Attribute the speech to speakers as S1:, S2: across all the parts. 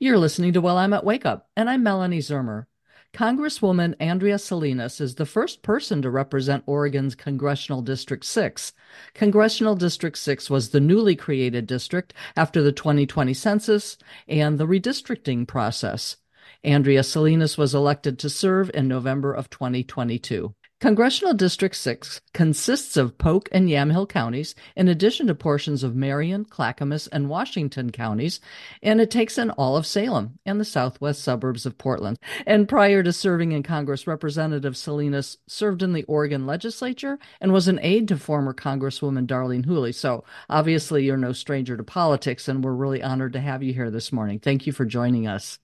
S1: You're listening to Willamette Wake Up, and I'm Melanie Zermer. Congresswoman Andrea Salinas is the first person to represent Oregon's Congressional District 6. Congressional District 6 was the newly created district after the 2020 census and the redistricting process. Andrea Salinas was elected to serve in November of 2022. Congressional District 6 consists of Polk and Yamhill counties, in addition to portions of Marion, Clackamas, and Washington counties, and it takes in all of Salem and the southwest suburbs of Portland. And prior to serving in Congress, Representative Salinas served in the Oregon legislature and was an aide to former Congresswoman Darlene Hooley. So obviously, you're no stranger to politics, and we're really honored to have you here this morning. Thank you for joining us.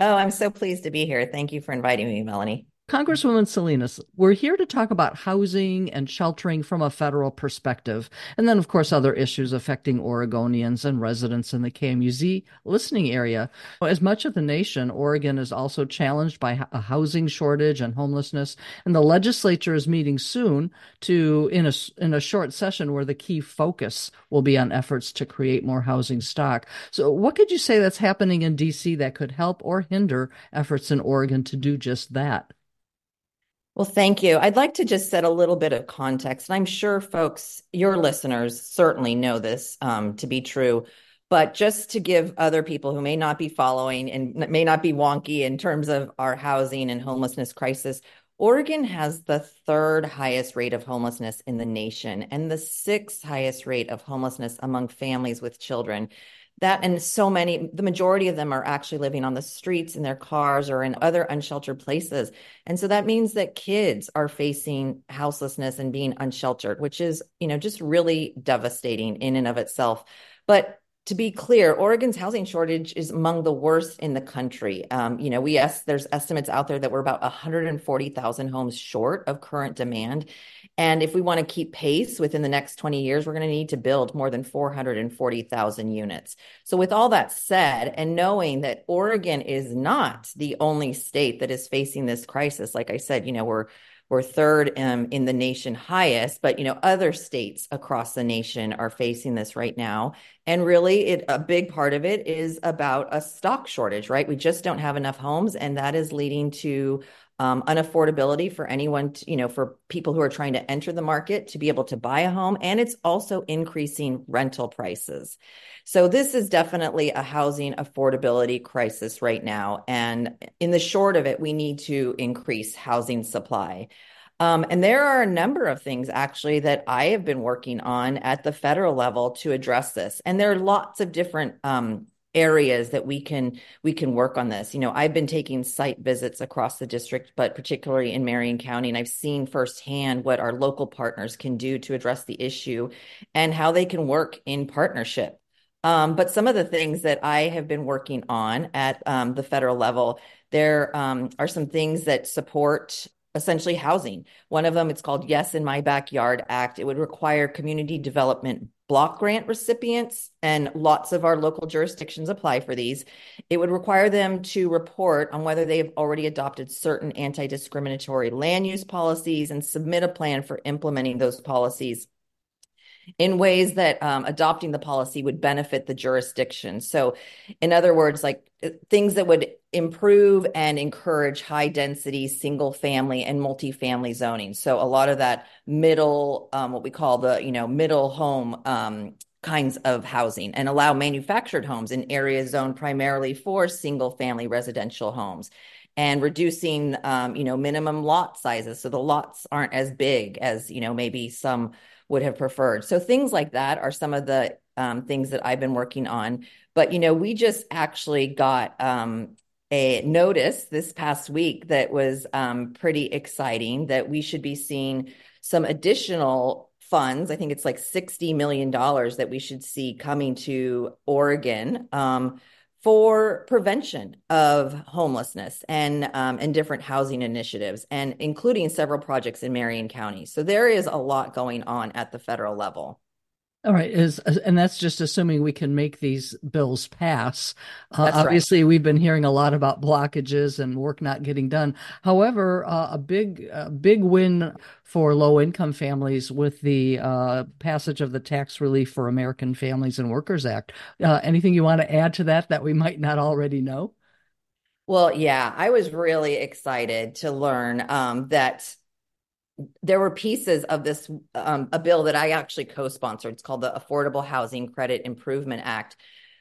S2: Oh, I'm so pleased to be here. Thank you for inviting me, Melanie.
S1: Congresswoman Salinas, we're here to talk about housing and sheltering from a federal perspective, and then, of course, other issues affecting Oregonians and residents in the KMUZ listening area. As much of the nation, Oregon is also challenged by a housing shortage and homelessness, and the legislature is meeting soon to in a in a short session where the key focus will be on efforts to create more housing stock. So, what could you say that's happening in DC that could help or hinder efforts in Oregon to do just that?
S2: Well, thank you. I'd like to just set a little bit of context. And I'm sure folks, your listeners, certainly know this um, to be true. But just to give other people who may not be following and may not be wonky in terms of our housing and homelessness crisis, Oregon has the third highest rate of homelessness in the nation and the sixth highest rate of homelessness among families with children that and so many the majority of them are actually living on the streets in their cars or in other unsheltered places. And so that means that kids are facing houselessness and being unsheltered which is you know just really devastating in and of itself. But to be clear, Oregon's housing shortage is among the worst in the country. Um, you know, we es- there's estimates out there that we're about 140,000 homes short of current demand, and if we want to keep pace within the next 20 years, we're going to need to build more than 440,000 units. So, with all that said, and knowing that Oregon is not the only state that is facing this crisis, like I said, you know, we're we're third um, in the nation highest, but you know other states across the nation are facing this right now, and really, it a big part of it is about a stock shortage, right? We just don't have enough homes, and that is leading to um, unaffordability for anyone, to, you know, for people who are trying to enter the market to be able to buy a home. And it's also increasing rental prices. So this is definitely a housing affordability crisis right now. And in the short of it, we need to increase housing supply. Um, and there are a number of things actually that I have been working on at the federal level to address this. And there are lots of different um, areas that we can we can work on this. You know, I've been taking site visits across the district, but particularly in Marion County, and I've seen firsthand what our local partners can do to address the issue and how they can work in partnership. Um, but some of the things that I have been working on at um, the federal level, there um, are some things that support essentially housing. One of them, it's called Yes in My Backyard Act. It would require community development block grant recipients, and lots of our local jurisdictions apply for these. It would require them to report on whether they have already adopted certain anti discriminatory land use policies and submit a plan for implementing those policies in ways that um, adopting the policy would benefit the jurisdiction. So, in other words, like uh, things that would improve and encourage high density single family and multifamily zoning. So, a lot of that middle, um, what we call the you know middle home um, kinds of housing, and allow manufactured homes in areas zoned primarily for single family residential homes and reducing um, you know minimum lot sizes so the lots aren't as big as you know maybe some would have preferred. So things like that are some of the um, things that I've been working on. But you know, we just actually got um, a notice this past week that was um, pretty exciting that we should be seeing some additional funds. I think it's like $60 million that we should see coming to Oregon um, for prevention of homelessness and um, and different housing initiatives, and including several projects in Marion County. So there is a lot going on at the federal level.
S1: All right, is and that's just assuming we can make these bills pass.
S2: Uh,
S1: obviously,
S2: right.
S1: we've been hearing a lot about blockages and work not getting done. However, uh, a big a big win for low income families with the uh, passage of the Tax Relief for American Families and Workers Act. Uh, anything you want to add to that that we might not already know?
S2: Well, yeah, I was really excited to learn um, that there were pieces of this um, a bill that I actually co-sponsored. It's called the Affordable Housing Credit Improvement Act,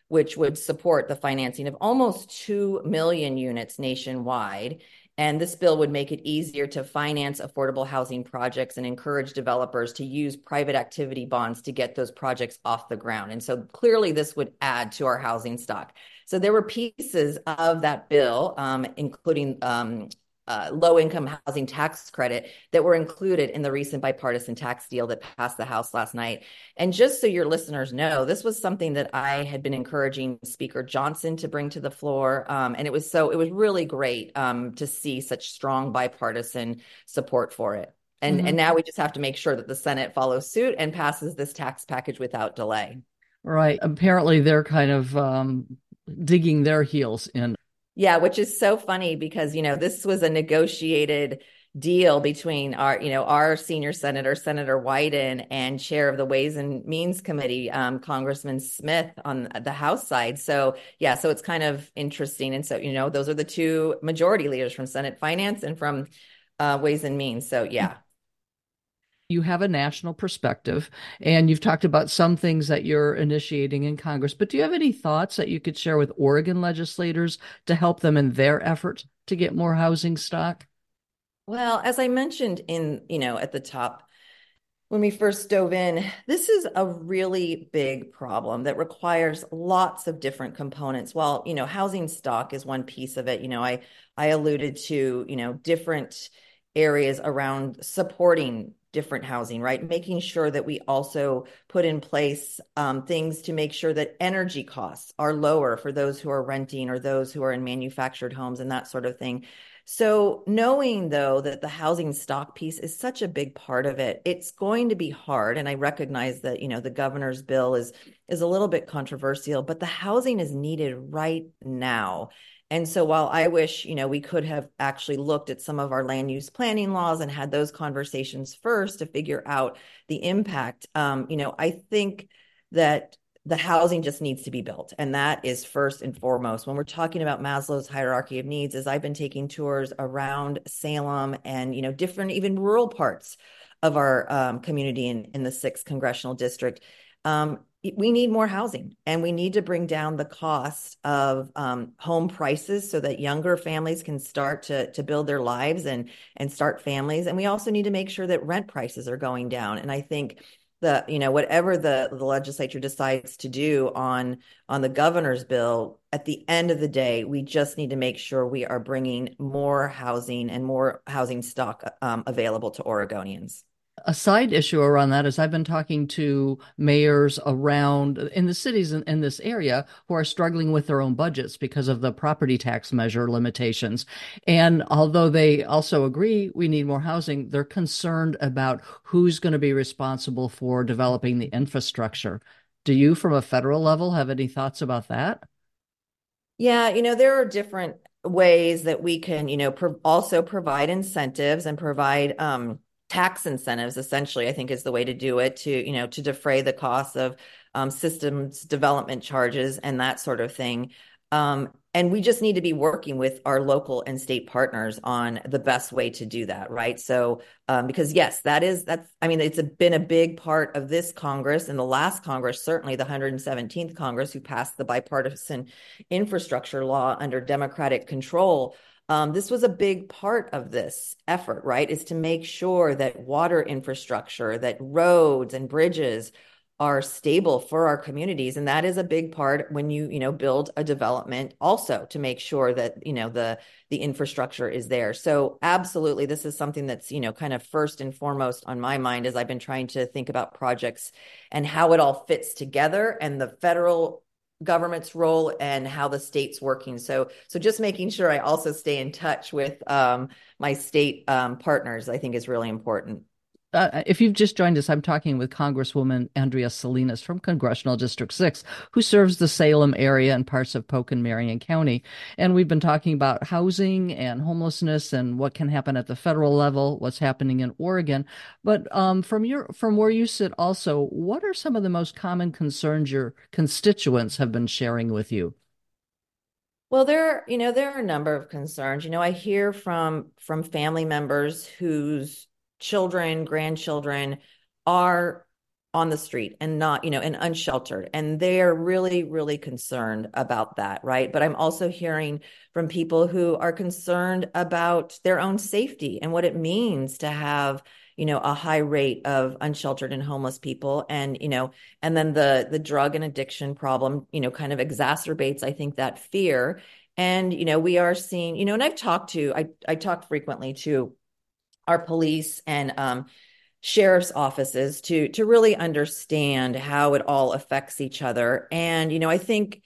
S2: which would support the financing of almost 2 million units nationwide. And this bill would make it easier to finance affordable housing projects and encourage developers to use private activity bonds to get those projects off the ground. And so clearly, this would add to our housing stock. So there were pieces of that bill, um, including um, uh, low income housing tax credit that were included in the recent bipartisan tax deal that passed the House last night. And just so your listeners know, this was something that I had been encouraging Speaker Johnson to bring to the floor. Um, and it was so, it was really great um, to see such strong bipartisan support for it. And, mm-hmm. and now we just have to make sure that the Senate follows suit and passes this tax package without delay.
S1: Right. Apparently, they're kind of um, digging their heels in
S2: yeah, which is so funny because, you know, this was a negotiated deal between our, you know, our senior senator, Senator Wyden, and chair of the Ways and Means Committee, um, Congressman Smith on the House side. So, yeah, so it's kind of interesting. And so, you know, those are the two majority leaders from Senate Finance and from uh, Ways and Means. So, yeah
S1: you have a national perspective and you've talked about some things that you're initiating in Congress, but do you have any thoughts that you could share with Oregon legislators to help them in their effort to get more housing stock?
S2: Well, as I mentioned in, you know, at the top, when we first dove in, this is a really big problem that requires lots of different components. Well, you know, housing stock is one piece of it. You know, I I alluded to, you know, different areas around supporting different housing, right? Making sure that we also put in place um, things to make sure that energy costs are lower for those who are renting or those who are in manufactured homes and that sort of thing. So, knowing though that the housing stock piece is such a big part of it, it's going to be hard. And I recognize that you know the governor's bill is is a little bit controversial, but the housing is needed right now. And so while I wish, you know, we could have actually looked at some of our land use planning laws and had those conversations first to figure out the impact, um, you know, I think that the housing just needs to be built and that is first and foremost when we're talking about maslow's hierarchy of needs as i've been taking tours around salem and you know different even rural parts of our um, community in, in the sixth congressional district um, we need more housing and we need to bring down the cost of um, home prices so that younger families can start to, to build their lives and, and start families. And we also need to make sure that rent prices are going down. And I think the you know whatever the, the legislature decides to do on on the governor's bill at the end of the day we just need to make sure we are bringing more housing and more housing stock um, available to oregonians
S1: a side issue around that is I've been talking to mayors around in the cities in, in, this area who are struggling with their own budgets because of the property tax measure limitations. And although they also agree we need more housing, they're concerned about who's going to be responsible for developing the infrastructure. Do you, from a federal level, have any thoughts about that?
S2: Yeah, you know, there are different ways that we can, you know, pro- also provide incentives and provide, um, tax incentives essentially i think is the way to do it to you know to defray the costs of um, systems development charges and that sort of thing. Um, and we just need to be working with our local and state partners on the best way to do that right? So um, because yes that is that's i mean it's a, been a big part of this congress and the last congress certainly the 117th congress who passed the bipartisan infrastructure law under democratic control um, this was a big part of this effort, right? Is to make sure that water infrastructure, that roads and bridges are stable for our communities and that is a big part when you you know build a development also to make sure that you know the the infrastructure is there so absolutely this is something that's you know kind of first and foremost on my mind as i've been trying to think about projects and how it all fits together and the federal government's role and how the state's working. So, so just making sure I also stay in touch with um, my state um, partners, I think, is really important.
S1: Uh, if you've just joined us, I'm talking with Congresswoman Andrea Salinas from Congressional District 6, who serves the Salem area and parts of Polk and Marion County. And we've been talking about housing and homelessness and what can happen at the federal level, what's happening in Oregon. But um, from your from where you sit, also, what are some of the most common concerns your constituents have been sharing with you?
S2: Well, there, you know, there are a number of concerns. You know, I hear from from family members whose children, grandchildren are on the street and not, you know, and unsheltered. And they're really, really concerned about that. Right. But I'm also hearing from people who are concerned about their own safety and what it means to have, you know, a high rate of unsheltered and homeless people. And, you know, and then the the drug and addiction problem, you know, kind of exacerbates, I think, that fear. And, you know, we are seeing, you know, and I've talked to, I I talk frequently to our police and um, sheriff's offices to to really understand how it all affects each other. And you know i think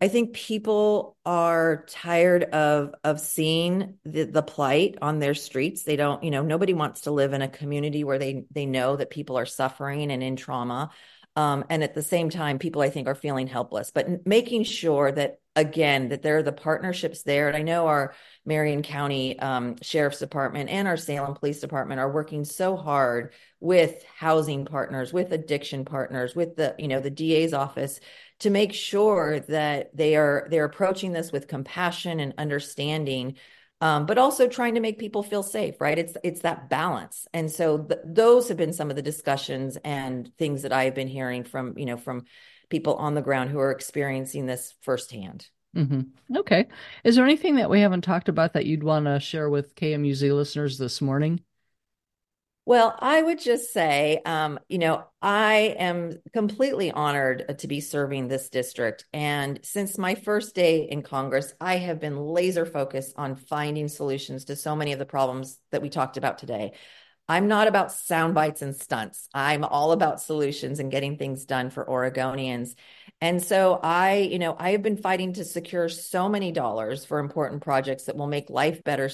S2: i think people are tired of of seeing the, the plight on their streets. They don't you know nobody wants to live in a community where they they know that people are suffering and in trauma um, and at the same time people i think are feeling helpless but making sure that again that there are the partnerships there. And i know our marion county um, sheriff's department and our salem police department are working so hard with housing partners with addiction partners with the you know the da's office to make sure that they are they're approaching this with compassion and understanding um, but also trying to make people feel safe right? It's it's that balance. And so th- those have been some of the discussions and things that i've been hearing from you know from people on the ground who are experiencing this firsthand.
S1: Mm-hmm. okay. Is there anything that we haven't talked about that you'd want to share with kmuz listeners this morning
S2: well, I would just say, um, you know, I am completely honored to be serving this district. And since my first day in Congress, I have been laser focused on finding solutions to so many of the problems that we talked about today. I'm not about sound bites and stunts. I'm all about solutions and getting things done for Oregonians. And so I, you know, I have been fighting to secure so many dollars for important projects that will make life better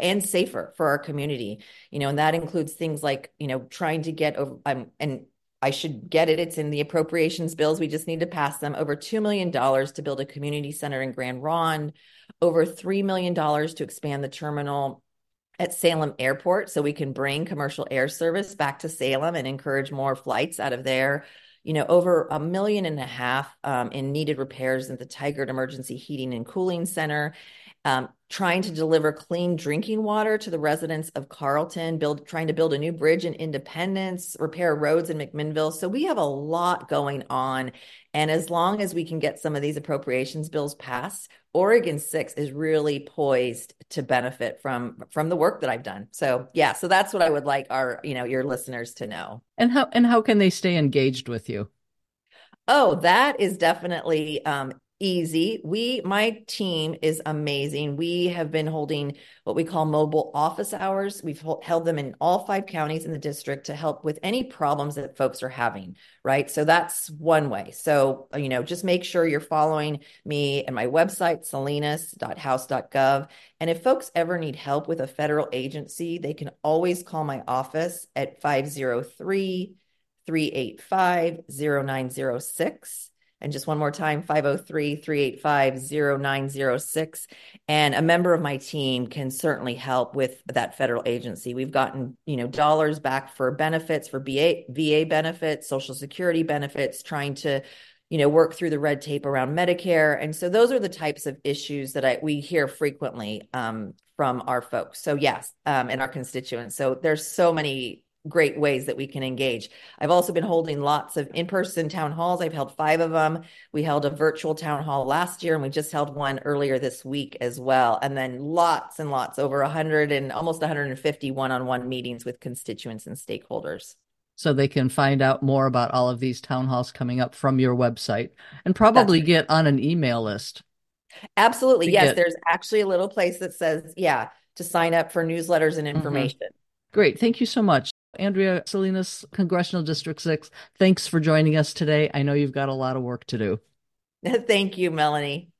S2: and safer for our community you know and that includes things like you know trying to get over um, and I should get it. It's in the appropriations bills. We just need to pass them. Over $2 million to build a community center in Grand Ronde, over $3 million to expand the terminal at Salem Airport so we can bring commercial air service back to Salem and encourage more flights out of there. You know, over a million and a half um, in needed repairs at the Tigard Emergency Heating and Cooling Center um, trying to deliver clean drinking water to the residents of Carlton, build trying to build a new bridge in Independence, repair roads in McMinnville. So we have a lot going on. And as long as we can get some of these appropriations bills passed, Oregon 6 is really poised to benefit from from the work that I've done. So yeah, so that's what I would like our, you know, your listeners to know.
S1: And how and how can they stay engaged with you?
S2: Oh, that is definitely um, easy. We, my team is amazing. We have been holding what we call mobile office hours. We've held them in all five counties in the district to help with any problems that folks are having, right? So that's one way. So, you know, just make sure you're following me and my website, salinas.house.gov. And if folks ever need help with a federal agency, they can always call my office at 503 385 0906. And just one more time 503 385 0906. And a member of my team can certainly help with that federal agency. We've gotten, you know, dollars back for benefits, for VA, VA benefits, Social Security benefits, trying to you know work through the red tape around medicare and so those are the types of issues that I, we hear frequently um, from our folks so yes um, and our constituents so there's so many great ways that we can engage. I've also been holding lots of in person town halls. I've held five of them. We held a virtual town hall last year and we just held one earlier this week as well. And then lots and lots, over 100 and almost 150 one on one meetings with constituents and stakeholders.
S1: So they can find out more about all of these town halls coming up from your website and probably right. get on an email list.
S2: Absolutely. Yes. Get... There's actually a little place that says, yeah, to sign up for newsletters and mm-hmm. information. Mm-hmm.
S1: Great. Thank you so much. Andrea Salinas, Congressional District 6, thanks for joining us today. I know you've got a lot of work to do.
S2: Thank you, Melanie.